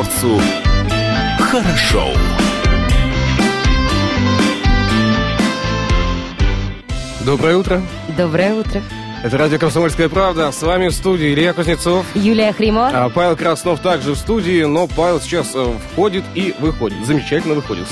комсомольцу хорошо. Доброе утро. Доброе утро. Это радио «Комсомольская правда». С вами в студии Илья Кузнецов. Юлия Хримова. А Павел Краснов также в студии, но Павел сейчас э, входит и выходит. Замечательно выходит.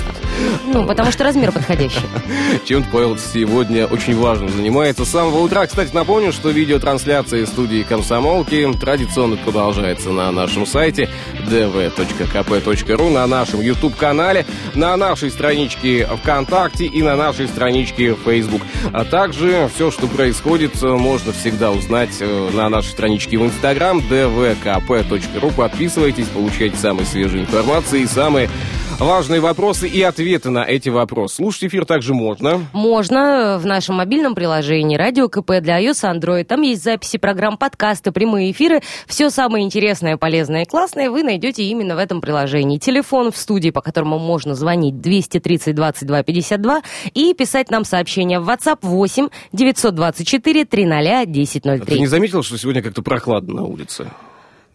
Ну, потому что размер подходящий. Чем-то Павел сегодня очень важным занимается. С самого утра, кстати, напомню, что видеотрансляция студии «Комсомолки» традиционно продолжается на нашем сайте dv.kp.ru, на нашем YouTube-канале, на нашей страничке ВКонтакте и на нашей страничке Facebook. А также все, что происходит, можно можно всегда узнать э, на нашей страничке в Инстаграм dvkp.ru. Подписывайтесь, получайте самые свежие информации и самые важные вопросы и ответы на эти вопросы. Слушать эфир также можно. Можно в нашем мобильном приложении «Радио КП» для iOS и Android. Там есть записи программ, подкасты, прямые эфиры. Все самое интересное, полезное и классное вы найдете именно в этом приложении. Телефон в студии, по которому можно звонить 230 22 52 и писать нам сообщение в WhatsApp 8 924 300 1003. Ты не заметил, что сегодня как-то прохладно на улице?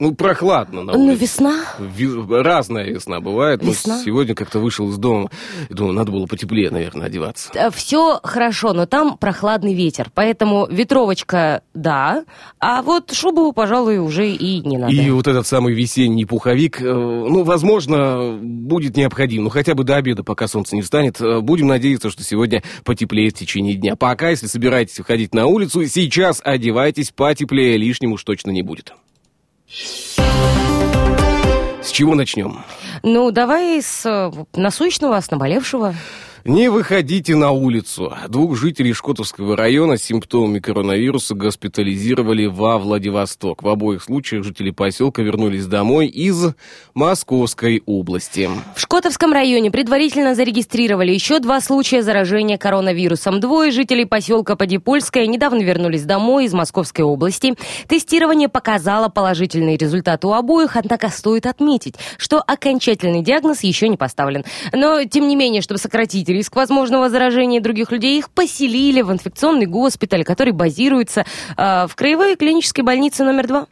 Ну, прохладно на ну, улице. Ну, весна. Ви- разная весна бывает. Весна. Но сегодня как-то вышел из дома. И думаю, надо было потеплее, наверное, одеваться. Э, Все хорошо, но там прохладный ветер. Поэтому ветровочка, да. А вот шубу, пожалуй, уже и не надо. И вот этот самый весенний пуховик, э, ну, возможно, будет необходим. Ну, хотя бы до обеда, пока солнце не встанет. Э, будем надеяться, что сегодня потеплее в течение дня. Пока, если собираетесь выходить на улицу, сейчас одевайтесь потеплее. Лишним уж точно не будет. С чего начнем? Ну, давай с э, насущного, с наболевшего. Не выходите на улицу. Двух жителей Шкотовского района с симптомами коронавируса госпитализировали во Владивосток. В обоих случаях жители поселка вернулись домой из Московской области. В Шкотовском районе предварительно зарегистрировали еще два случая заражения коронавирусом. Двое жителей поселка Подипольское недавно вернулись домой из Московской области. Тестирование показало положительные результаты у обоих, однако стоит отметить, что окончательный диагноз еще не поставлен. Но, тем не менее, чтобы сократить риск возможного заражения других людей, их поселили в инфекционный госпиталь, который базируется э, в Краевой клинической больнице номер два.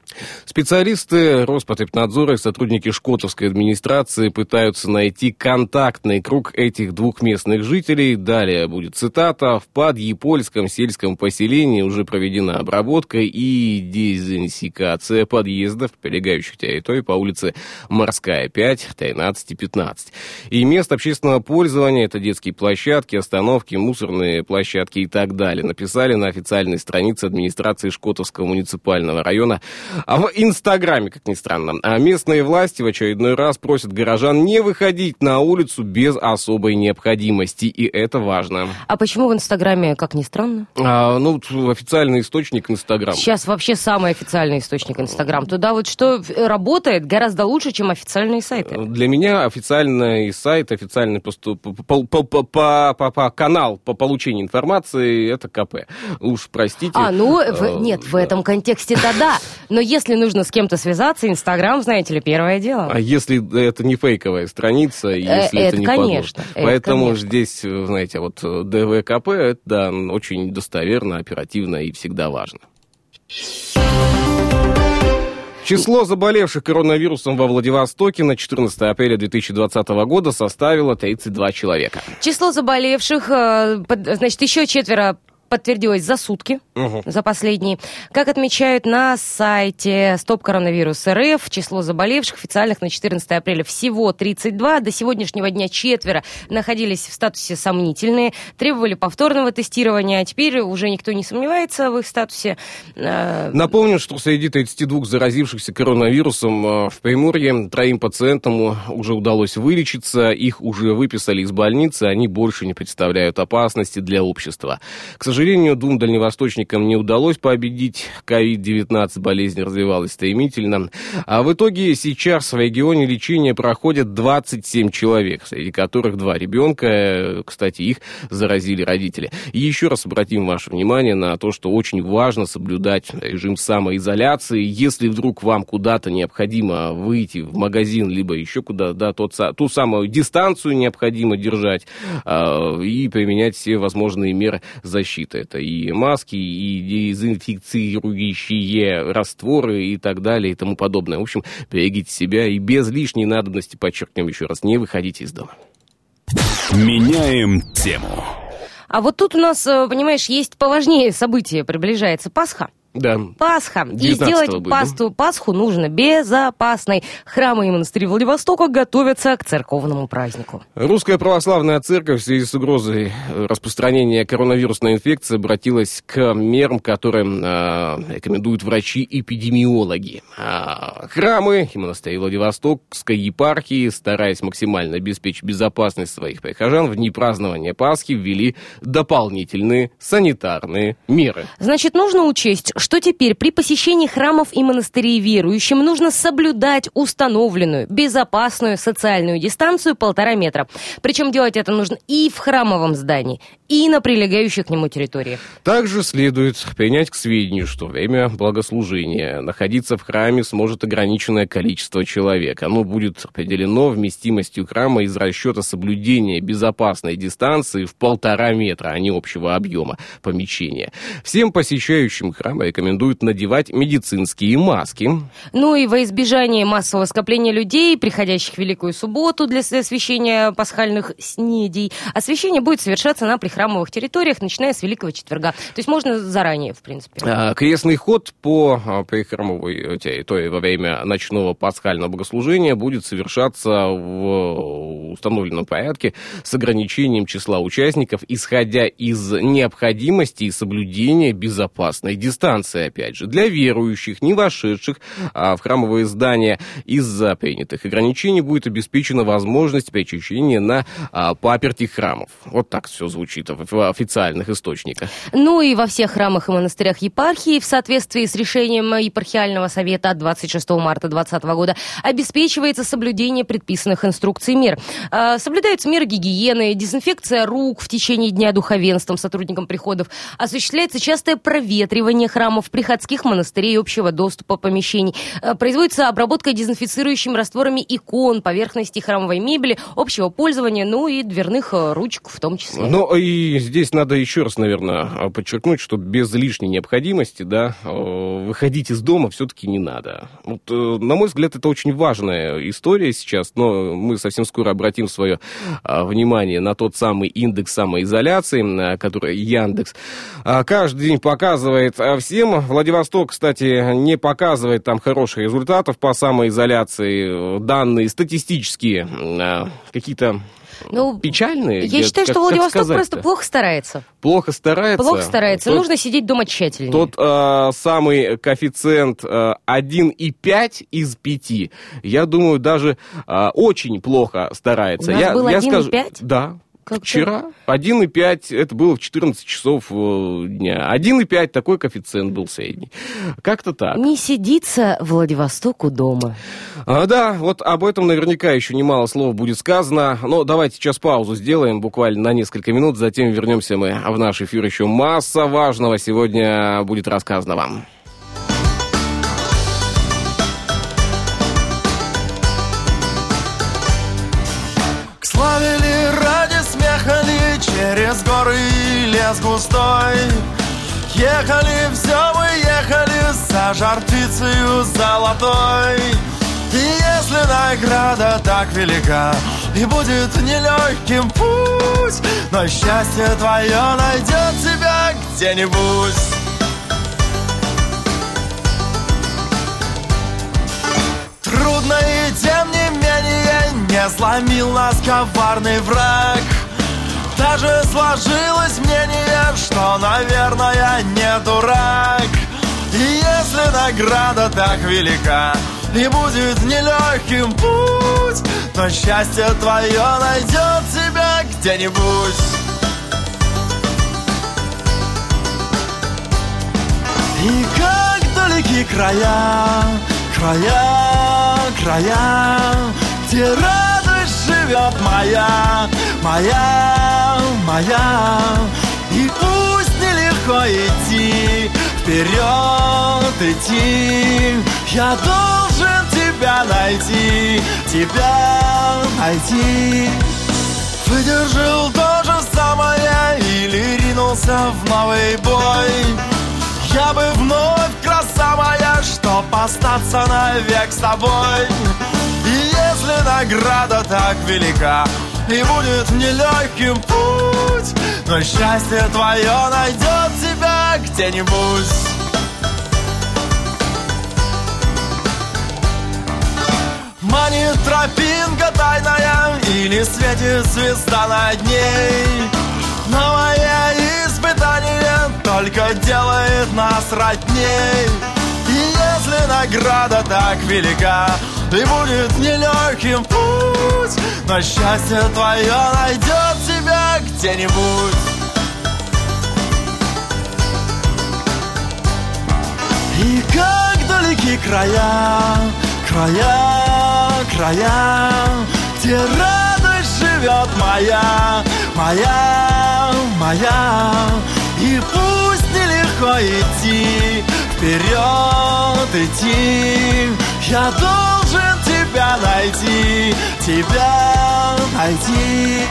Специалисты Роспотребнадзора и сотрудники Шкотовской администрации пытаются найти контактный круг этих двух местных жителей. Далее будет цитата. В Подъепольском сельском поселении уже проведена обработка и дезинсикация подъездов, прилегающих территорий по улице Морская, 5, 13 и 15. И мест общественного пользования это детские площадки, остановки, мусорные площадки и так далее. Написали на официальной странице администрации Шкотовского муниципального района. А в Инстаграме, как ни странно. А местные власти в очередной раз просят горожан не выходить на улицу без особой необходимости. И это важно. А почему в Инстаграме, как ни странно? А, ну, официальный источник Инстаграм. Сейчас вообще самый официальный источник Инстаграм. Туда вот что работает гораздо лучше, чем официальные сайты. Для меня официальный сайт, официальный поступ, по, по, по канал по получению информации это КП. Уж простите. А, ну, в, э, нет, в этом контексте-то да. Но если нужно с кем-то связаться, Инстаграм, знаете ли, первое дело. А если это не фейковая страница, э, если это, это не конечно, это Поэтому конечно. здесь, знаете, вот ДВКП, это да, очень достоверно, оперативно и всегда важно. Число заболевших коронавирусом во Владивостоке на 14 апреля 2020 года составило 32 человека. Число заболевших, э, значит, еще четверо подтвердилось за сутки, угу. за последние. Как отмечают на сайте Стоп Коронавирус РФ, число заболевших официальных на 14 апреля всего 32. До сегодняшнего дня четверо находились в статусе сомнительные, требовали повторного тестирования, а теперь уже никто не сомневается в их статусе. Э, Напомню, что среди 32 заразившихся коронавирусом э, в Приморье троим пациентам уже удалось вылечиться, их уже выписали из больницы, они больше не представляют опасности для общества. К сожалению, сожалению, двум дальневосточникам не удалось победить COVID-19, болезнь развивалась стремительно. А в итоге сейчас в регионе лечение проходят 27 человек, среди которых два ребенка, кстати, их заразили родители. И еще раз обратим ваше внимание на то, что очень важно соблюдать режим самоизоляции. Если вдруг вам куда-то необходимо выйти в магазин, либо еще куда, да, тот, ту самую дистанцию необходимо держать э, и применять все возможные меры защиты. Будет это и маски, и дезинфицирующие растворы и так далее и тому подобное. В общем, берегите себя и без лишней надобности, подчеркнем еще раз, не выходите из дома. Меняем тему. А вот тут у нас, э, понимаешь, есть поважнее событие, приближается Пасха. Да. Пасха. И сделать будет, пасту, да? Пасху нужно безопасной. Храмы и монастыри Владивостока готовятся к церковному празднику. Русская православная церковь в связи с угрозой распространения коронавирусной инфекции обратилась к мерам, которые э, рекомендуют врачи-эпидемиологи. А храмы и монастыри Владивостокской епархии, стараясь максимально обеспечить безопасность своих прихожан, в дни празднования Пасхи ввели дополнительные санитарные меры. Значит, нужно учесть, что теперь при посещении храмов и монастырей верующим нужно соблюдать установленную безопасную социальную дистанцию полтора метра. Причем делать это нужно и в храмовом здании, и на прилегающих к нему территориях. Также следует принять к сведению, что время богослужения находиться в храме сможет ограниченное количество человек. Оно будет определено вместимостью храма из расчета соблюдения безопасной дистанции в полтора метра, а не общего объема помещения. Всем посещающим храм рекомендуют надевать медицинские маски. Ну и во избежание массового скопления людей, приходящих в Великую Субботу для освящения пасхальных снедей, освящение будет совершаться на прихрамовых территориях, начиная с Великого Четверга. То есть можно заранее, в принципе. А, крестный ход по а, прихрамовой территории во время ночного пасхального богослужения будет совершаться в установленном порядке с ограничением числа участников, исходя из необходимости и соблюдения безопасной дистанции дистанция, опять же, для верующих, не вошедших а, в храмовые здания из-за принятых ограничений будет обеспечена возможность перечисления на а, паперти храмов. Вот так все звучит в официальных источниках. Ну и во всех храмах и монастырях епархии в соответствии с решением епархиального совета от 26 марта 2020 года обеспечивается соблюдение предписанных инструкций мер. А, соблюдаются меры гигиены, дезинфекция рук в течение дня духовенством сотрудникам приходов, осуществляется частое проветривание храмов храмов, приходских монастырей общего доступа помещений. Э, производится обработка дезинфицирующими растворами икон, поверхности храмовой мебели, общего пользования, ну и дверных э, ручек в том числе. Ну и здесь надо еще раз, наверное, подчеркнуть, что без лишней необходимости, да, э, выходить из дома все-таки не надо. Вот, на мой взгляд, это очень важная история сейчас, но мы совсем скоро обратим свое внимание на тот самый индекс самоизоляции, который Яндекс каждый день показывает все всем. Владивосток, кстати, не показывает там хороших результатов по самоизоляции. Данные статистические, а, какие-то ну, печальные. Я считаю, как, что Владивосток просто плохо старается. Плохо старается? Плохо старается. Тот, Нужно сидеть дома тщательнее. Тот э, самый коэффициент э, 1,5 из 5, я думаю, даже э, очень плохо старается. У нас я, был я 1,5? скажу, Да, как Вчера 1,5, это было в 14 часов э, дня. 1,5 такой коэффициент был средний. Как-то так. Не сидится Владивостоку дома. А, да, вот об этом наверняка еще немало слов будет сказано. Но давайте сейчас паузу сделаем буквально на несколько минут, затем вернемся мы в наш эфир. Еще масса важного сегодня будет рассказано вам. Через горы лес густой. Ехали, все мы ехали за жар-птицею золотой. И если награда так велика И будет нелегким путь Но счастье твое найдет тебя где-нибудь. Трудно и тем не менее Не сломил нас коварный враг даже сложилось мнение, что, наверное, не дурак. И если награда так велика И будет нелегким путь Но счастье твое найдет тебя где-нибудь. И как далеки края, края, края Где радость живет моя, моя, моя. И пусть нелегко идти, вперед идти. Я должен тебя найти, тебя найти. Выдержал то же самое или ринулся в новый бой? Я бы вновь, краса моя, чтоб остаться навек с тобой. И если награда так велика И будет нелегким путь Но счастье твое найдет тебя где-нибудь. Манит тропинка тайная Или светит звезда над ней Новое испытание Только делает нас родней. И если награда так велика И будет нелегким путь Но счастье твое найдет тебя где-нибудь И как далеки края, края, края, Где радость живет моя, моя, моя. И пусть нелегко идти, вперед идти, Я должен тебя найти, тебя найти.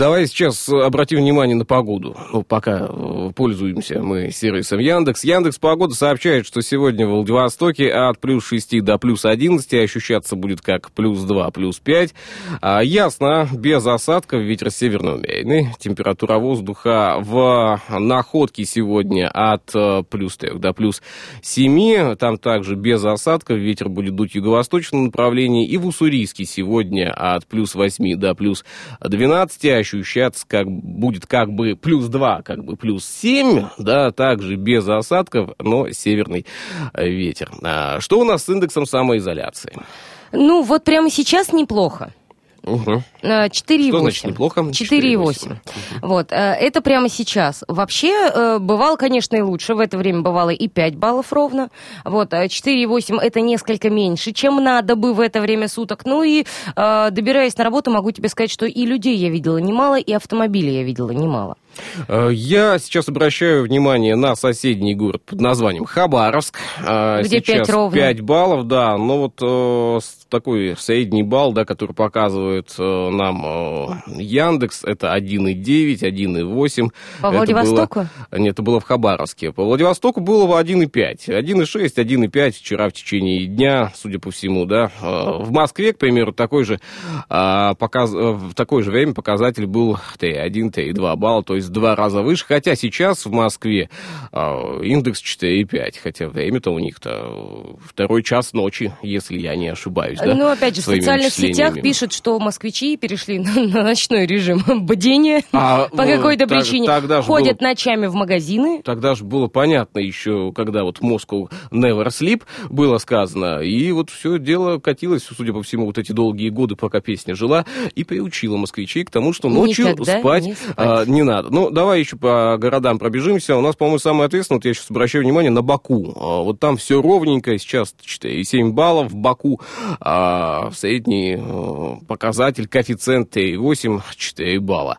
Давай сейчас обратим внимание на погоду. Ну, пока э, пользуемся мы сервисом Яндекс. Яндекс Погода сообщает, что сегодня в Владивостоке от плюс 6 до плюс 11 ощущаться будет как плюс 2, плюс 5. А, ясно, без осадков, ветер северный умеренный. Температура воздуха в Находке сегодня от э, плюс 3 до плюс 7. Там также без осадков, ветер будет дуть юго-восточном направлении. И в Уссурийске сегодня от плюс 8 до плюс 12 ощущаться как будет как бы плюс 2, как бы плюс 7, да, также без осадков, но северный э, ветер. А что у нас с индексом самоизоляции? Ну, вот прямо сейчас неплохо. Угу. 4,8. Что значит неплохо? 4,8. Вот, э, это прямо сейчас. Вообще, э, бывало, конечно, и лучше. В это время бывало и 5 баллов ровно. Вот, 4,8 это несколько меньше, чем надо бы в это время суток. Ну и, добираясь на работу, могу тебе сказать, что и людей я видела немало, и автомобилей я видела немало. Я сейчас обращаю внимание на соседний город под названием Хабаровск. Где сейчас 5 ровно. 5 баллов, да. Но вот э, такой средний балл, да, который показывает э, нам э, Яндекс, это 1,9, 1,8. По Это Владивостоку? было- Нет, это было в Хабаровске. По Владивостоку было в 1,5. 1,6, 1,5 вчера в течение дня, судя по всему, да. Э, В Москве, к примеру, такой же, а, показ... э, в такое же время показатель был 3,1, 3,2 балла, то есть в два раза выше. Хотя сейчас в Москве а, индекс 4,5, хотя время-то у них-то э, второй час ночи, если я не ошибаюсь, да? Ну, опять же, в социальных сетях пишут, что москвичи перешли на, на ночной режим бдения А, по ну, какой-то так- причине. тогда Ходят было- ночами в магазины. Тогда же было понятно еще, когда вот Moscow never sleep было сказано, и вот все дело катилось, судя по всему, вот эти долгие годы, пока песня жила, и приучила москвичей к тому, что ночью Никогда спать, не спать. а, не надо. Ну, давай еще по городам пробежимся. У нас, по-моему, самое ответственное, вот я сейчас обращаю внимание, на Баку. А, Вот там все ровненько, сейчас 4,7 баллов в Баку, а средний э, показатель, коэффициент 3,8, 4 балла.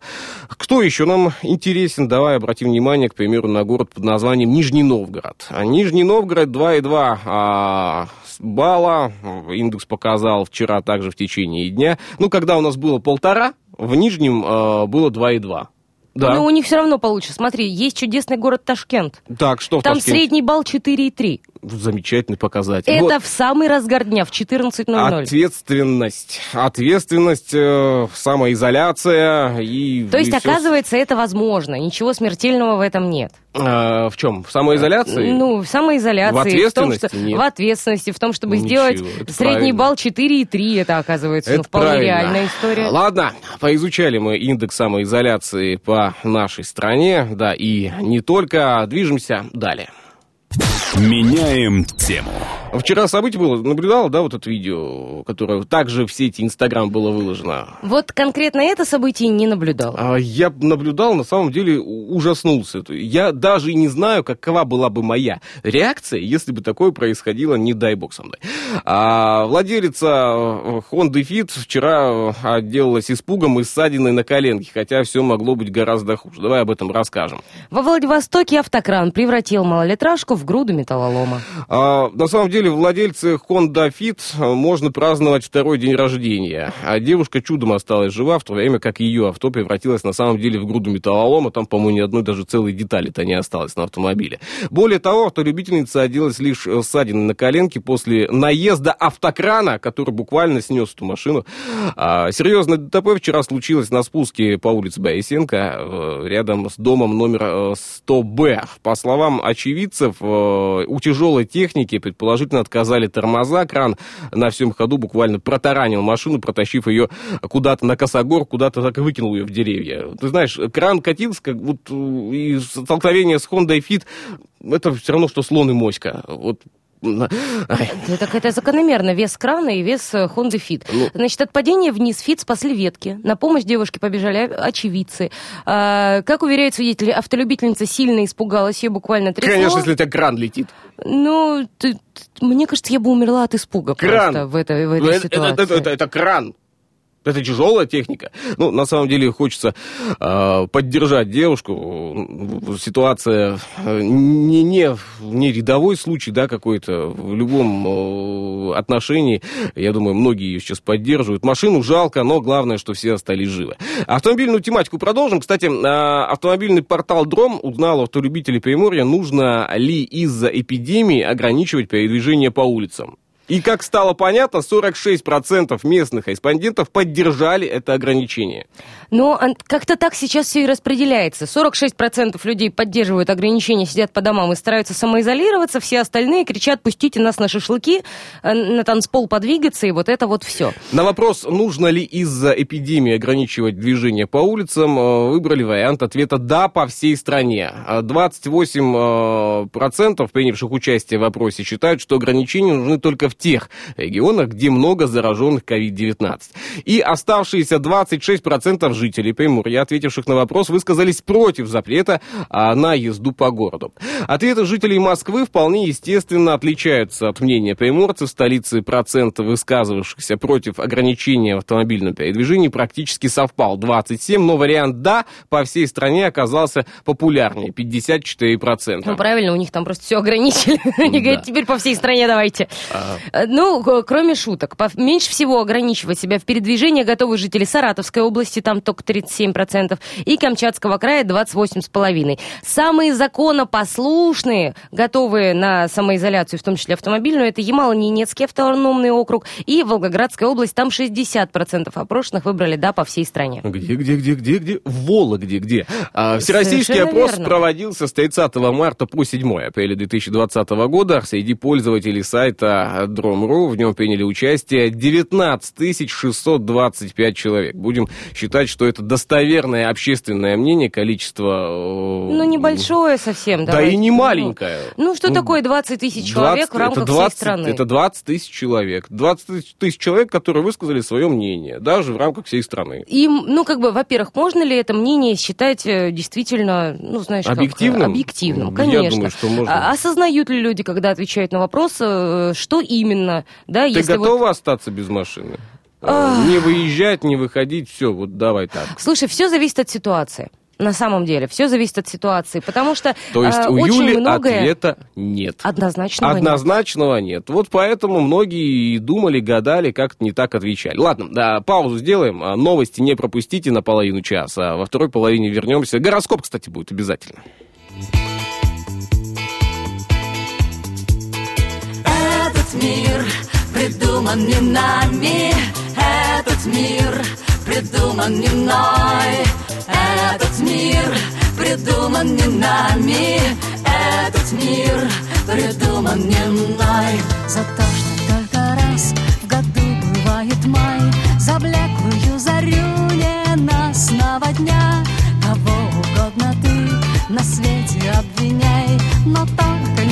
Кто еще нам интересен? Давай обратим внимание, к примеру, на город под названием Нижний Новгород. А Нижний Новгород 2,2 а, балла. Индекс показал вчера также в течение дня. Ну, когда у нас было полтора, в Нижнем а, было 2,2. Да. Но у них все равно получше. Смотри, есть чудесный город Ташкент. так, что в Там Ташкенте? средний балл 4,3. Замечательный показатель. Это Вот. в самый разгар дня, в 14.00. Ответственность. Ответственность, э, самоизоляция и... То есть, и оказывается, это возможно. Ничего смертельного в этом нет. А, в чем? В самоизоляции? Ну, в самоизоляции. В ответственности в, том, что, нет. в ответственности, в том, чтобы Ничего, сделать это средний правильно. балл 4,3. Это, оказывается, ну, Это вполне правильно. реальная история. Ладно, поизучали мы индекс самоизоляции по нашей стране, да, и не только. Движемся далее. Меняем тему. Вчера событие было, наблюдал, да, вот это видео, которое также в сети Инстаграм было выложено? Вот конкретно это событие не наблюдал. А, я наблюдал, на самом деле ужаснулся. Я даже и не знаю, какова была бы моя реакция, если бы такое происходило, не дай бог со мной. А, владелица э, Honda Fit вчера отделалась испугом и ссадиной на коленке, хотя все могло быть гораздо хуже. Давай об этом расскажем. Во Владивостоке автокран превратил малолитражку в груду металлолома. А, на самом деле владельцы Honda Fit э, можно праздновать второй день рождения. А девушка чудом осталась жива, в то время как ее авто превратилось на самом деле в груду металлолома. Там, по-моему, ни одной даже целой детали-то не осталось на автомобиле. Более того, автолюбительница оделась лишь э, ссадины на коленке после наезда автокрана, который буквально снес эту машину. А, серьезное ДТП вчера случилось на спуске по улице Боисенко, э, рядом с домом номер 100Б. По словам очевидцев, у тяжелой техники предположительно отказали тормоза, кран на всем ходу буквально протаранил машину, протащив ее куда-то на косогор, куда-то так и выкинул ее в деревья. Ты знаешь, кран катился, как вот и столкновение с Honda Fit, это все равно, что слон и моська. Вот это, это закономерно. Вес крана и вес э, Honda Fit. Ну, Значит, от падения вниз Fit спасли ветки. На помощь девушке побежали очевидцы. А, как уверяют свидетели, автолюбительница сильно испугалась, ее буквально трясло. Конечно, если у тебя кран летит. Ну, ты, мне кажется, я бы умерла от испуга кран. просто в этой, в этой ну, это, ситуации. Это, это, это, это кран. Это тяжелая техника. Ну, на самом деле, хочется э, поддержать девушку. Ситуация э, не, не, не рядовой случай, да, какой-то. В любом э, отношении, я думаю, многие ее сейчас поддерживают. Машину жалко, но главное, что все остались живы. Автомобильную тематику продолжим. Кстати, э, автомобильный портал Дром узнал автолюбителей Приморья, нужно ли из-за эпидемии ограничивать передвижение по улицам. И, как стало понятно, 46% местных респондентов поддержали это ограничение. Но как-то так сейчас все и распределяется. 46% людей поддерживают ограничения, сидят по домам и стараются самоизолироваться, все остальные кричат, пустите нас на шашлыки, э, на танцпол подвигаться, и вот это вот все. На вопрос, нужно ли из-за эпидемии ограничивать движение по улицам, э, выбрали вариант ответа «да» по всей стране. 28% э, принявших участие в вопросе считают, что ограничения нужны только в тех регионах, где много зараженных COVID-19. И оставшиеся 26% жителей Приморья, ответивших на вопрос, высказались против запрета а, на езду по городу. Ответы жителей Москвы вполне естественно отличаются от мнения приморцев. В столице процент высказывавшихся против ограничения в автомобильном передвижении практически совпал 27, но вариант «да» по всей стране оказался популярнее 54%. Ну правильно, у них там просто все ограничили. Они говорят, теперь по всей стране давайте. Э, ну, кроме шуток, меньше всего ограничивать себя в передвижении готовы жители Саратовской области, там только 37%, и Камчатского края 28,5%. Самые законопослушные, готовые на самоизоляцию, в том числе автомобильную, это Ямало-Ненецкий автономный округ и Волгоградская область, там 60% опрошенных выбрали «да» по всей стране. Где, где, где, где, где? В Вологде где? А, всероссийский Совершенно опрос верно. проводился с 30 марта по 7 апреля 2020 года среди пользователей сайта Дром.ру. В нем приняли участие 19 625 человек. Будем считать, что это достоверное общественное мнение, количество... Э, ну, небольшое совсем. Да и не маленькое. Ну, ну что ну, такое 20 тысяч человек 20, в рамках 20, всей страны? Это 20 тысяч человек. 20 тысяч человек, которые высказали свое мнение, даже в рамках всей страны. И, ну, как бы, во-первых, можно ли это мнение считать э, действительно, ну, знаешь, объективным? Как, объективным, конечно. Я думаю, что можно. А, осознают ли люди, когда отвечают на вопрос, э, что именно, да, Ты если готова вот... остаться без машины? Ах. Не выезжать, не выходить, все, вот давай так. Слушай, все зависит от ситуации. На самом деле, все зависит от ситуации, потому что То есть э, у очень Юли многое... ответа нет. Однозначного, Однозначного нет. нет. Вот поэтому многие думали, гадали, как не так отвечали. Ладно, да, паузу сделаем. А новости не пропустите на половину часа. А во второй половине вернемся. Гороскоп, кстати, будет обязательно. Этот мир придуман не нами. Этот мир придуман не мной. Этот мир придуман не нами. Этот мир придуман не мной. За то, что только раз в году бывает май За блеклую зарю ненастного дня. Кого угодно ты на свете обвиняй Но только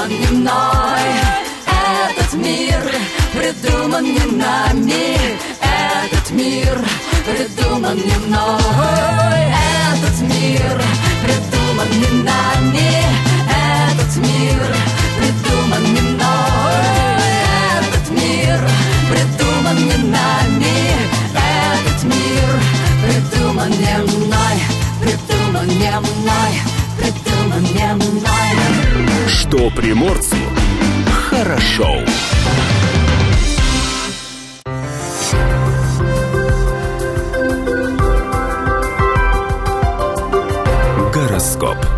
придуман не мной. Этот мир придуман не нами. Этот мир придуман не мной. Этот мир придуман не нами. Этот мир придуман не мной. Этот мир придуман не нами. Этот мир придуман не мной. Придуман не мной Что приморцу хорошо. Гороскоп.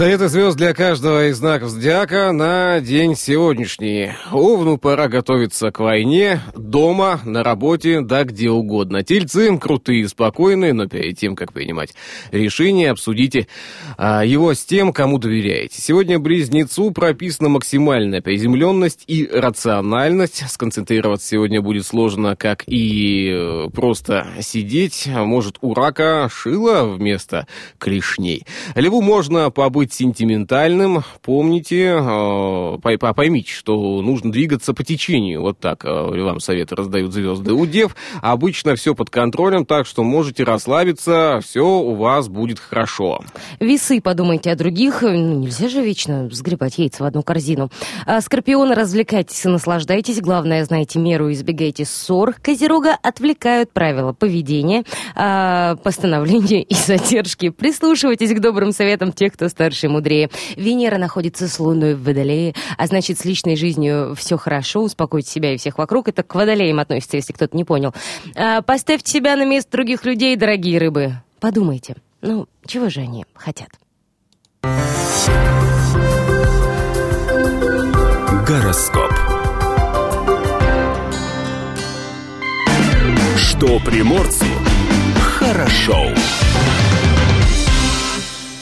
Советы звезд для каждого из знаков зодиака на день сегодняшний. Овну пора готовиться к войне, дома, на работе, да где угодно. Тельцы крутые спокойные, но перед тем, как принимать решение, обсудите а, его с тем, кому доверяете. Сегодня близнецу прописана максимальная приземленность и рациональность. Сконцентрироваться сегодня будет сложно, как и э, просто сидеть. Может, у рака шило вместо клешней. Льву можно побыть сентиментальным. Помните, э, пой- по- поймите, что нужно двигаться по течению. Вот так э, львам советы раздают звезды. У дев обычно все под контролем, так что можете расслабиться, все у вас будет хорошо. Весы, подумайте о других. Ну, нельзя же вечно сгребать яйца в одну корзину. А, Скорпионы, развлекайтесь и наслаждайтесь. Главное, знайте меру избегайте ссор. Козерога отвлекают правила поведения, а, постановления и задержки. Прислушивайтесь к добрым советам тех, кто старше и мудрее. Венера находится с Луной в Водолее, а значит, с личной жизнью все хорошо. Успокойте себя и всех вокруг. Это к Водолеям относится, если кто-то не понял. А, Поставьте себя на место других людей, дорогие рыбы. Подумайте. Ну, чего же они хотят? Гороскоп. Что приморцу хорошо.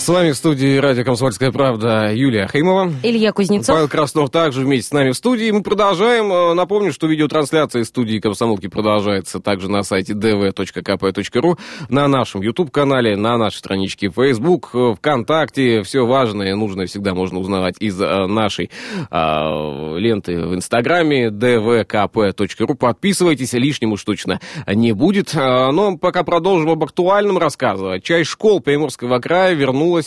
С вами в студии радио «Комсомольская правда» Юлия Хеймова. Илья Кузнецов. Павел Краснов также вместе с нами в студии. Мы продолжаем. Э, Напомню, что видеотрансляция из студии «Комсомолки» продолжается также на сайте dv.kp.ru, на нашем YouTube-канале, на нашей страничке Facebook, э, ВКонтакте. Все важное и нужное всегда можно узнавать из э, нашей э, ленты в Инстаграме dvkp.ru. Подписывайтесь, лишнему уж точно не будет. Но пока продолжим об актуальном рассказывать. Часть школ Приморского края вернулась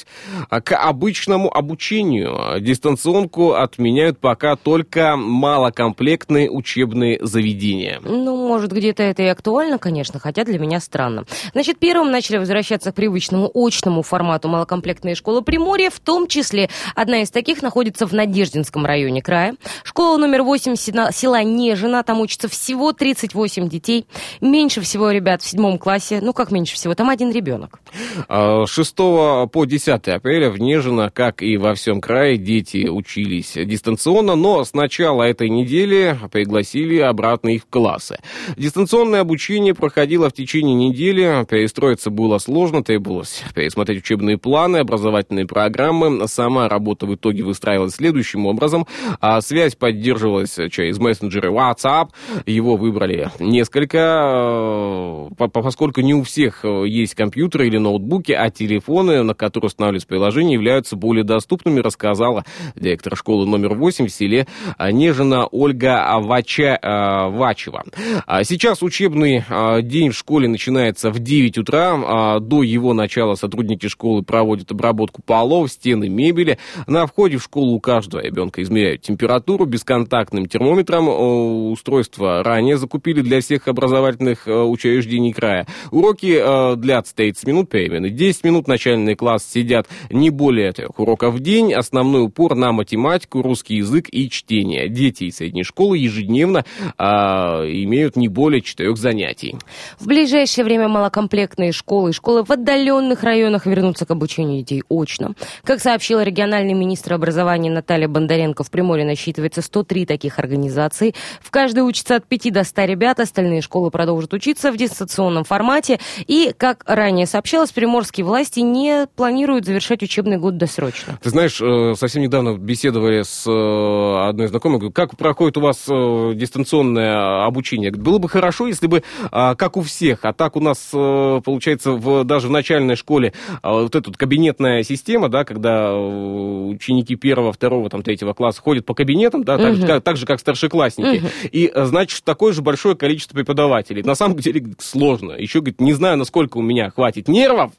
а, к обычному обучению. Дистанционку отменяют пока только малокомплектные учебные заведения. Ну, может, где-то это и актуально, конечно, хотя для меня странно. Значит, первым начали возвращаться к привычному очному формату малокомплектные школы Приморья, в том числе одна из таких находится в Надеждинском районе края. Школа номер 8 села, Нежина, там учатся всего 38 детей. Меньше всего ребят в седьмом классе, ну как меньше всего, там один ребенок. А, С 6 по 10 10 апреля в Нежино, как и во всем крае, дети учились дистанционно, но с начала этой недели пригласили обратно их в классы. Дистанционное обучение проходило в течение недели, перестроиться было сложно, требовалось пересмотреть учебные планы, образовательные программы. Сама работа в итоге выстраивалась следующим образом. А связь поддерживалась через мессенджеры WhatsApp, его выбрали несколько, э, поскольку не у всех есть компьютеры или ноутбуки, а телефоны, на которые устанавливаются приложения, являются более доступными, рассказала директор школы номер 8 в селе Нежина Ольга Вача, э, Вачева. А сейчас учебный э, день в школе начинается в 9 утра. До его начала сотрудники школы проводят обработку полов, стены, мебели. На входе в школу у каждого ребенка измеряют температуру бесконтактным термометром. Устройство ранее закупили для всех образовательных учреждений края. Уроки длятся 30 минут перемены. 10 минут начальный класс сидят не более трех уроков в день. Основной упор на математику, русский язык и чтение. Дети из средней школы ежедневно а, имеют не более четырех занятий. В ближайшее время малокомплектные школы и школы в отдаленных районах вернутся к обучению детей очно. Как сообщила региональный министр образования Наталья Бондаренко, в Приморье насчитывается 103 таких организаций. В каждой учатся от 5 до 100 ребят. Остальные школы продолжат учиться в дистанционном формате. И, как ранее сообщалось, приморские власти не планируют завершать учебный год досрочно. Ты знаешь, э, совсем недавно беседовали с э, одной знакомой, говорю, как проходит у вас э, дистанционное обучение? Было бы хорошо, если бы, а, как у всех, а так у нас, получается, в, даже в начальной школе а, вот эта кабинетная система, да, когда ученики первого, второго, там, третьего класса ходят по кабинетам, да, так, угу. так, так же, как старшеклассники, угу. и, значит, такое же большое количество преподавателей. На самом деле сложно. Еще, говорит, не знаю, насколько у меня хватит нервов,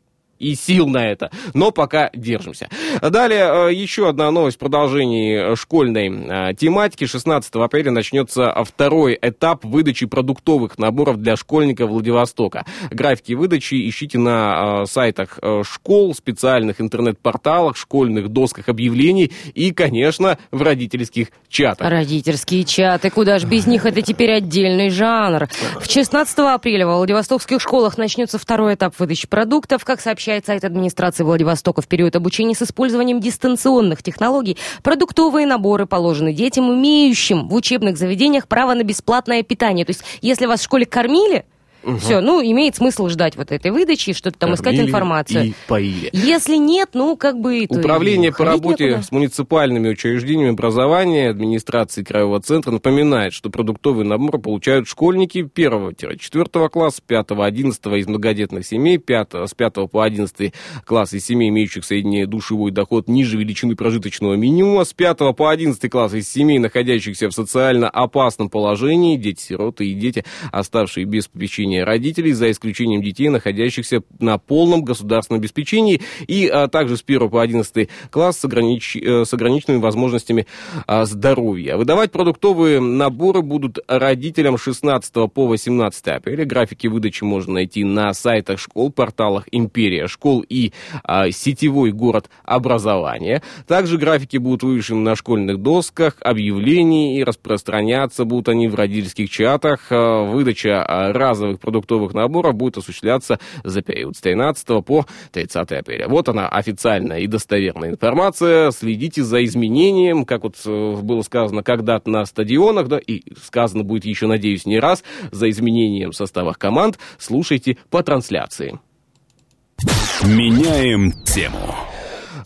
и сил на это. Но пока держимся. Далее э, еще одна новость в продолжении школьной э, тематики. 16 апреля начнется второй этап выдачи продуктовых наборов для школьников Владивостока. Графики выдачи ищите на э, сайтах школ, специальных интернет-порталах, школьных досках объявлений и, конечно, в родительских чатах. Родительские чаты, куда же без них, это теперь отдельный жанр. В 16 апреля во Владивостокских школах начнется второй этап выдачи продуктов. Как сообщает сообщает сайт администрации Владивостока, в период обучения с использованием дистанционных технологий продуктовые наборы положены детям, имеющим в учебных заведениях право на бесплатное питание. То есть, если вас в школе кормили, Угу. Все, ну, имеет смысл ждать вот этой выдачи, что-то там Кормили искать информацию. и поили. Если нет, ну, как бы... Управление по работе некуда. с муниципальными учреждениями образования администрации Краевого центра напоминает, что продуктовый набор получают школьники 1-4 класса, 5-11 из многодетных семей, 5, с 5 по 11 класс из семей, имеющих средний душевой доход ниже величины прожиточного минимума, с 5 по 11 класс из семей, находящихся в социально опасном положении, дети-сироты и дети, оставшие без попечения обеспечения родителей, за исключением детей, находящихся на полном государственном обеспечении, и а, также с 1 по 11 класс с, огранич... Э, с ограниченными возможностями а, здоровья. Выдавать продуктовые наборы будут родителям 16 по 18 апреля. Графики выдачи можно найти на сайтах школ, порталах «Империя школ» и а, сетевой город образования. Также графики будут вывешены на школьных досках, объявлений и распространяться будут они в родительских чатах. А, выдача а, разовых продуктовых наборов будет осуществляться за период с 13 по 30 апреля. Вот она официальная и достоверная информация. Следите за изменением, как вот э, было сказано когда-то на стадионах, да, и сказано будет еще, надеюсь, не раз, за изменением в составах команд. Слушайте по трансляции. Меняем тему.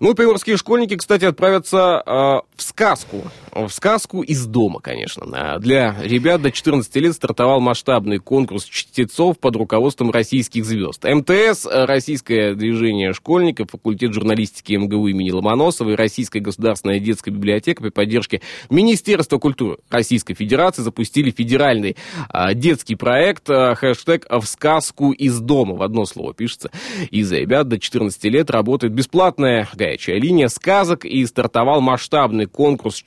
Ну, приморские школьники, кстати, отправятся э, в сказку. В сказку из дома, конечно. Для ребят до 14 лет стартовал масштабный конкурс чтецов под руководством российских звезд. МТС, Российское движение школьников, факультет журналистики МГУ имени Ломоносова и Российская государственная детская библиотека при поддержке Министерства культуры Российской Федерации запустили федеральный э, детский проект э, хэштег «В сказку из дома». В одно слово пишется. Из-за ребят до 14 лет работает бесплатная горячая линия сказок и стартовал масштабный конкурс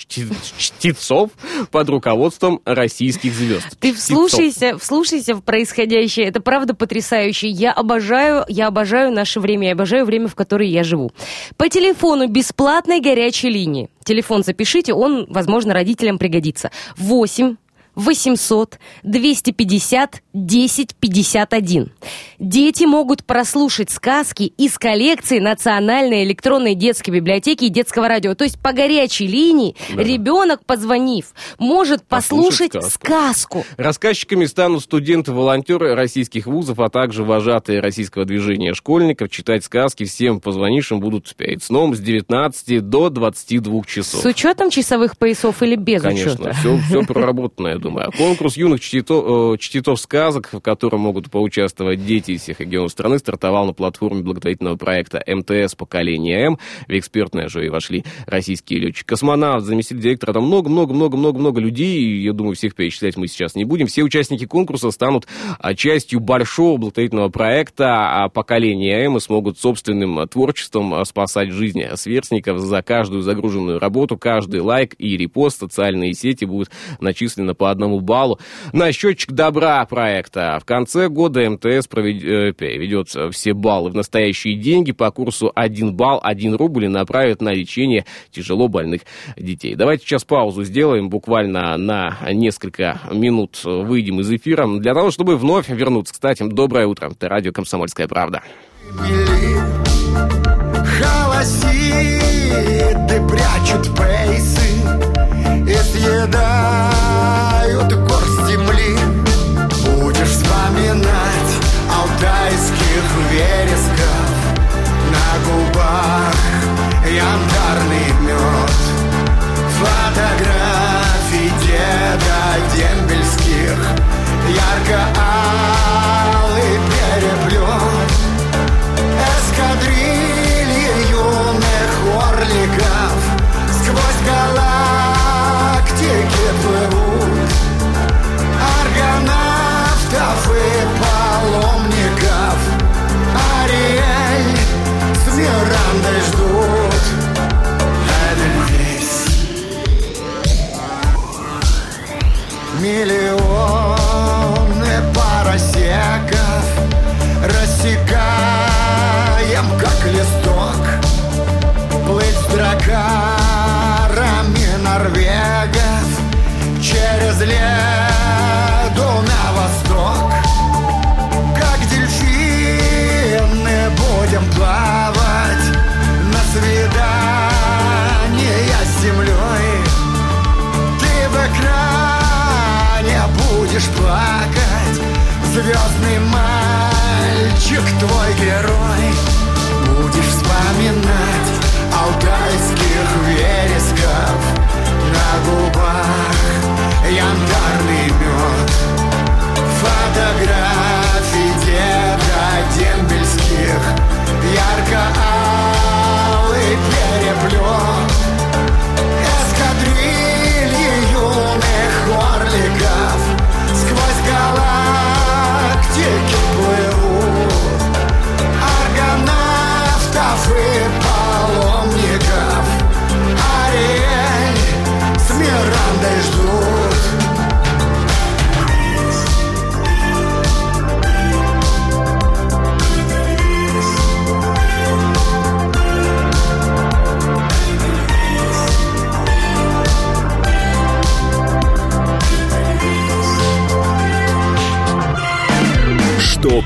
чтецов под руководством российских звезд. Ты вслушайся, вслушайся в происходящее. Это правда потрясающе. Я обожаю, я обожаю наше время, я обожаю время, в которое я живу. По телефону бесплатной горячей линии. Телефон запишите, он, возможно, родителям пригодится. 8 800 250 1051. Дети могут прослушать сказки из коллекции Национальной электронной детской библиотеки и детского радио. То есть по горячей линии Да. ребенок, позвонив, может Послушать послушать сказку. сказку. Рассказчиками станут студенты-волонтеры российских вузов, а также вожатые российского движения школьников. Читать сказки всем позвонившим будут перед сном с 19 до 22 часов. С учетом часовых поясов или без Конечно, учета? все, все проработано, я думаю. Конкурс юных чтито- э, чтитов сказок, в котором могут поучаствовать дети из всех регионов страны, стартовал на платформе благотворительного проекта МТС «Поколение М». В экспертное жюри вошли российские летчик-космонавт, заместитель директора, там много-много-много-много-много людей, и, я думаю, всех перечислять мы сейчас не будем. Все участники конкурса станут а, частью большого благотворительного проекта а, «Поколение М» и смогут собственным а, творчеством а, спасать жизни сверстников за каждую загруженную работу, каждый лайк и репост социальные сети будут начислены по одному баллу на счетчик добра проекта. В конце года МТС провед- э, все баллы в настоящие деньги по курсу 1 балл, 1 рубль и направит на лечение тяжело больных детей. Давайте сейчас паузу сделаем, буквально на несколько минут выйдем из эфира, для того, чтобы вновь вернуться. Кстати, доброе утро, это радио «Комсомольская правда». мили Холосиды прячут пейсы И съедают горсть земли. Будешь вспоминать алтайских вересков. На губах янтарный мед. Фотографии деда дембельских Ярко-алый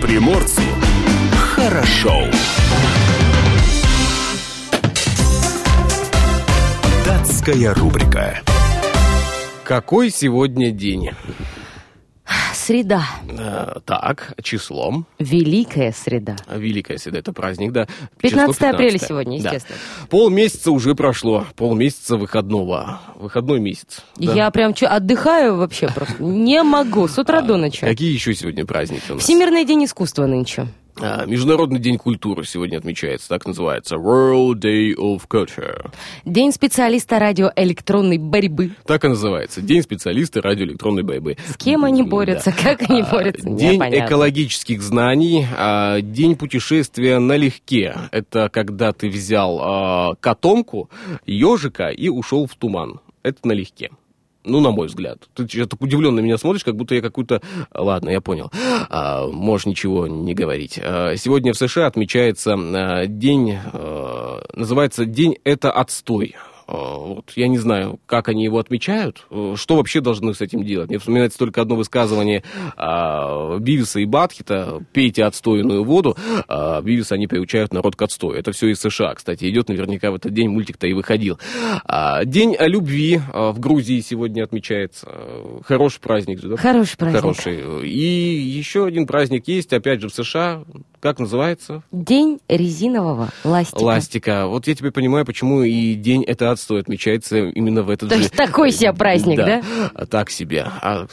приморцу хорошо. Датская рубрика. Какой сегодня день? Среда. Э, так, числом. Великая среда. Великая Седа, это праздник, да. 15 Число апреля 15. сегодня, Да. естественно. Полмесяца уже прошло. Полмесяца выходного. Выходной месяц. да. Я прям чё, отдыхаю вообще просто. Не могу. С утра до ночи. Какие еще сегодня праздники у нас? Всемирный день искусства нынче. А, Международный день культуры сегодня отмечается, так называется. World Day of Culture. День специалиста радиоэлектронной борьбы. Так и называется. День специалиста радиоэлектронной борьбы. С кем они Да. борются, как они А, борются, День непонятно. экологических знаний, а, день путешествия налегке. Это когда ты взял а, котомку, ежика и ушел в туман. Это налегке. Ну, на мой взгляд. Ты так удивленно меня смотришь, как будто я какую-то... Ладно, я понял. А, можешь ничего не говорить. А, сегодня в США отмечается а, день... а, называется «День это отстой». Вот, я не знаю, как они его отмечают, что вообще должны с этим делать. Мне вспоминается только одно высказывание а, Бивиса и Батхита, пейте отстойную воду, а Бивиса они приучают народ к отстою. Это все из США, кстати, идет наверняка в этот день, мультик-то и выходил. А, день любви в Грузии сегодня отмечается. Хороший праздник. Да? Хороший праздник. Хороший. И еще один праздник есть, опять же, в США. Как называется? День резинового ластика. Ластика. Вот я теперь понимаю, почему и день это отстой отмечается именно в этот То же... есть такой себе праздник, да? да? Так себе. А,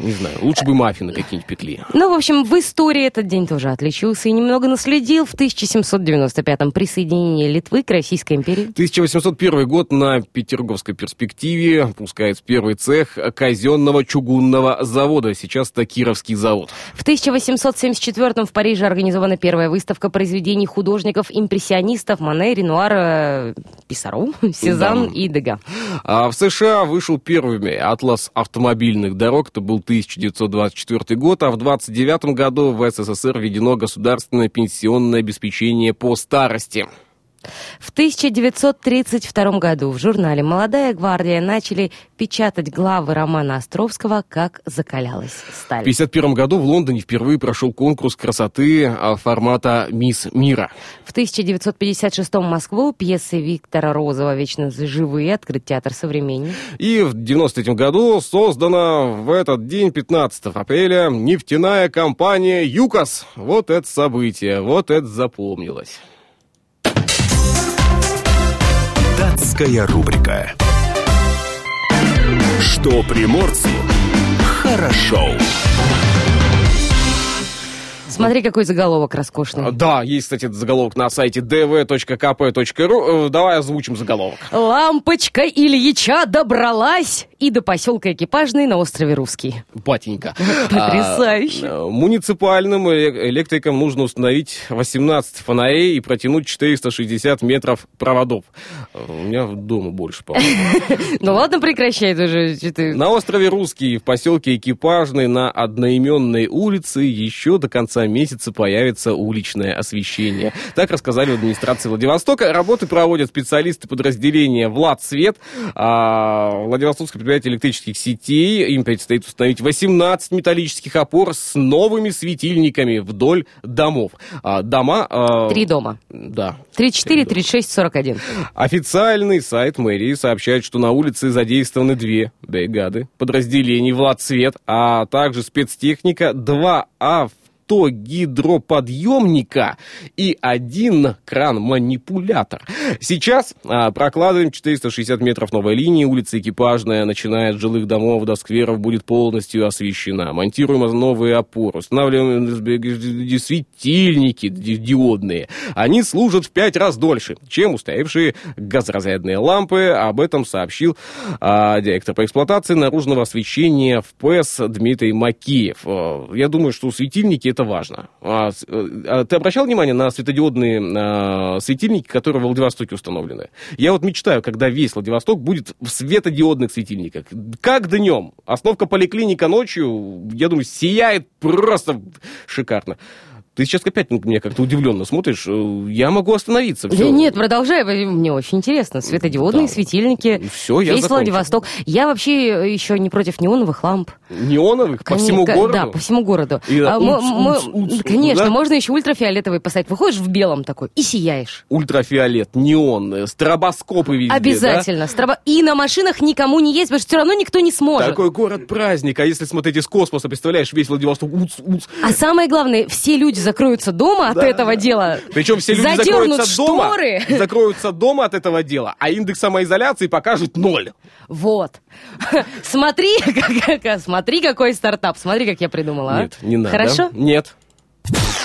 не знаю, лучше бы маффины какие-нибудь пекли. Ну, в общем, в истории этот день тоже отличился и немного наследил в 1795-м присоединение Литвы к Российской империи. 1801 год на Петерговской перспективе пускает первый цех казенного чугунного завода. Сейчас это Кировский завод. В 1874 в Париже организована первая выставка произведений художников-импрессионистов Мане, Ренуара, Писаро, Сезанн да. и Дега. А в США вышел первыми атлас автомобильных дорог, это был 1924 год, а в 1929 году в СССР введено государственное пенсионное обеспечение по старости. В 1932 году в журнале «Молодая гвардия» начали печатать главы романа Островского «Как закалялась сталь». В 1951 году в Лондоне впервые прошел конкурс красоты а, формата «Мисс Мира». В 1956 в Москву пьесы Виктора Розова «Вечно живые» открыт театр «Современник». И в 1993 году создана в этот день, 15 апреля, нефтяная компания «ЮКОС». Вот это событие, вот это запомнилось. Датская рубрика. Что приморцу хорошо. Смотри, какой заголовок роскошный. Да, есть, кстати, заголовок на сайте dv.kp.ru. Э, давай озвучим заголовок. Лампочка Ильича добралась и до поселка Экипажный на острове Русский. Батенька. Потрясающе. А, муниципальным электрикам нужно установить 18 фонарей и протянуть 460 метров проводов. У меня дома больше, по-моему. Ну ладно, прекращай уже. На острове Русский в поселке Экипажный на одноименной улице еще до конца месяца появится уличное освещение. Так рассказали в администрации Владивостока. Работы проводят специалисты подразделения «Влад Свет». А Владивостокское предприятие электрических сетей. Им предстоит установить 18 металлических опор с новыми светильниками вдоль домов. А, дома... А... Три дома. Да. 34, 36, 41. Официальный сайт мэрии сообщает, что на улице задействованы две бригады подразделений «Влад Свет», а также спецтехника, два авто 100 гидроподъемника и один кран-манипулятор. Сейчас а, прокладываем 460 метров новой линии. Улица Экипажная, начиная от жилых домов до скверов, будет полностью освещена. Монтируем новые опоры, устанавливаем светильники диодные. Они служат в 5 раз дольше, чем устаревшие газоразрядные лампы. Об этом сообщил а, директор по эксплуатации наружного освещения в ПЭС Дмитрий Макеев. А, я думаю, что светильники это важно. А, а, ты обращал внимание на светодиодные а, светильники, которые в Владивостоке установлены? Я вот мечтаю, когда весь Владивосток будет в светодиодных светильниках. Как днем. Остановка поликлиника ночью, я думаю, сияет просто шикарно. Ты сейчас опять мне как-то удивленно смотришь. Э, я могу остановиться. Все. Нет, продолжай. Мне очень интересно. Светодиодные да. светильники. Все, я Весь Владивосток. Я вообще еще не против неоновых ламп. Неоновых? По всему городу? Да, по всему городу. И, а, уц, уц, уц, конечно, да? можно еще ультрафиолетовый поставить. Выходишь в белом такой и сияешь. Ультрафиолет, неон, стробоскопы везде, Обязательно. Да? Стробо... И на машинах никому не есть, потому что все равно никто не сможет. Такой город-праздник. А если смотреть из космоса, представляешь, весь Владивосток уц, уц. А самое главное, все люди закроются дома от этого дела. Причем все люди закроются шторы. дома, закроются дома от этого дела, а индекс самоизоляции покажет ноль. Вот. Смотри, как, смотри, какой стартап. Смотри, как я придумала. А. Нет, не надо. Хорошо? Нет.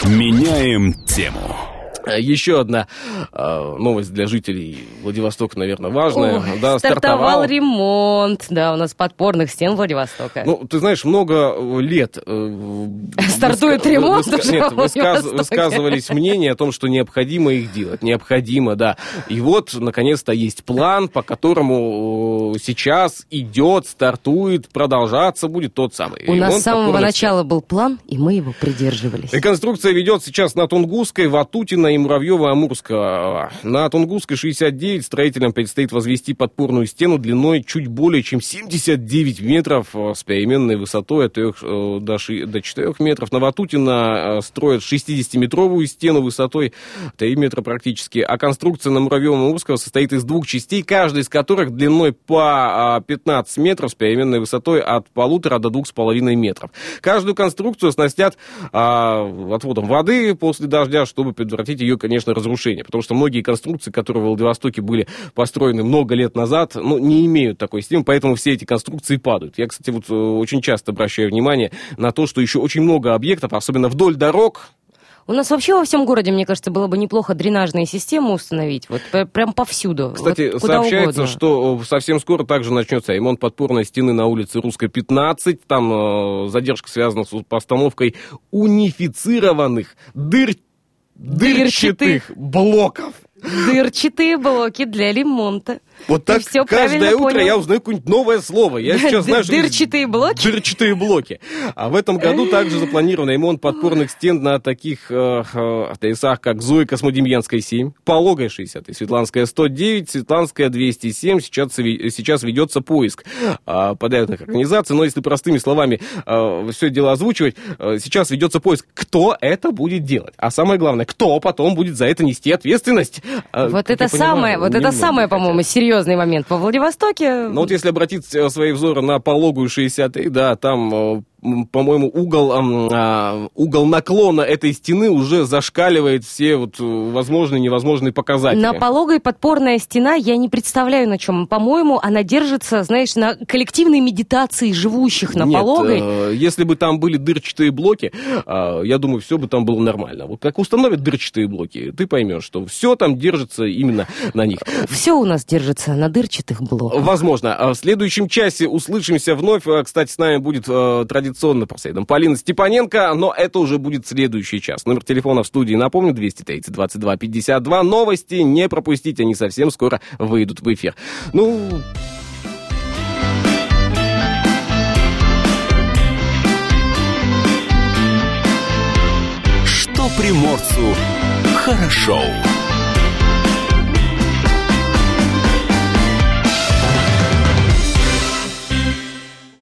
Меняем тему. Э, еще одна э, новость для жителей Владивостока, наверное, важная. Ой, да, стартовал, стартовал ремонт, да, у нас подпорных стен Владивостока. Ну, ты знаешь, много лет... Э, Стартует выска... ремонт выска... Нет, высказ... высказывались мнения о том, что необходимо их делать. Необходимо, да. И вот, наконец-то, есть план, по которому э, сейчас идет, стартует, продолжаться будет тот самый. У нас с самого начала был план, и мы его придерживались. Реконструкция ведет сейчас на Тунгусской, Ватутино и Муравьева-Амурска. На Тунгусской 69 строителям предстоит возвести подпорную стену длиной чуть более чем 79 метров э, с переменной высотой от 3 э, до 4 метров. На Ватутина строят 60-метровую стену высотой 3 метра практически. А конструкция на Муравьева-Амурского состоит из двух частей, каждая из которых длиной по 15 метров с переменной высотой от полутора до двух с половиной метров. Каждую конструкцию оснастят отводом воды после дождя, чтобы предотвратить ее, конечно, разрушение. Потому что многие конструкции, которые в Владивостоке были построены много лет назад, ну, не имеют такой системы, поэтому все эти конструкции падают. Я, кстати, вот э, очень часто обращаю внимание на то, что еще очень много объектов, особенно вдоль дорог, у нас вообще во всем городе, мне кажется, было бы неплохо дренажные системы установить. Вот прям повсюду. Кстати, вот сообщается, угодно. что совсем скоро также начнется ремонт подпорной стены на улице Русской 15. Там э, задержка связана с постановкой унифицированных дыр... дырчатых блоков. Дырчатые блоки для ремонта. Вот так все каждое утро понял. я узнаю какое-нибудь новое слово. Я сейчас знаю, что Дырчатые блоки? Дырчатые блоки. А в этом году также запланирован ремонт подпорных стен на таких э, э, адресах, как Зои Космодемьянская 7, Пологая 60, и Светланская 109, Светланская 207. Сейчас, сейчас ведется поиск э, подобных организаций. Но если простыми словами э, все дело озвучивать, э, сейчас ведется поиск, кто это будет делать. А самое главное, кто потом будет за это нести ответственность. Э, Вот это понимаю, самое, вот это самое, по-моему, хотят. Серьезный момент. Во Владивостоке... Ну вот если обратить э, свои взоры на пологую 63, да, там, э, по-моему, угол, а, угол наклона этой стены уже зашкаливает все вот э, возможные и невозможные показатели. На пологой подпорная стена, я не представляю на чем. По-моему, она держится, знаешь, на коллективной медитации живущих на Нет, пологой. э, если бы там были дырчатые блоки, э, я думаю, все бы там было нормально. Вот как установят дырчатые блоки, ты поймешь, что все там держится именно на них. Все у нас держится на дырчатых блоках. Возможно. А В следующем часе услышимся вновь. А, Кстати, с нами будет э, традиционно по средам Полина Степаненко, но это уже будет следующий час. Номер телефона в студии, напомню, 230 22 52. Новости не пропустите, они совсем скоро выйдут в эфир. Ну, Что приморцу хорошо.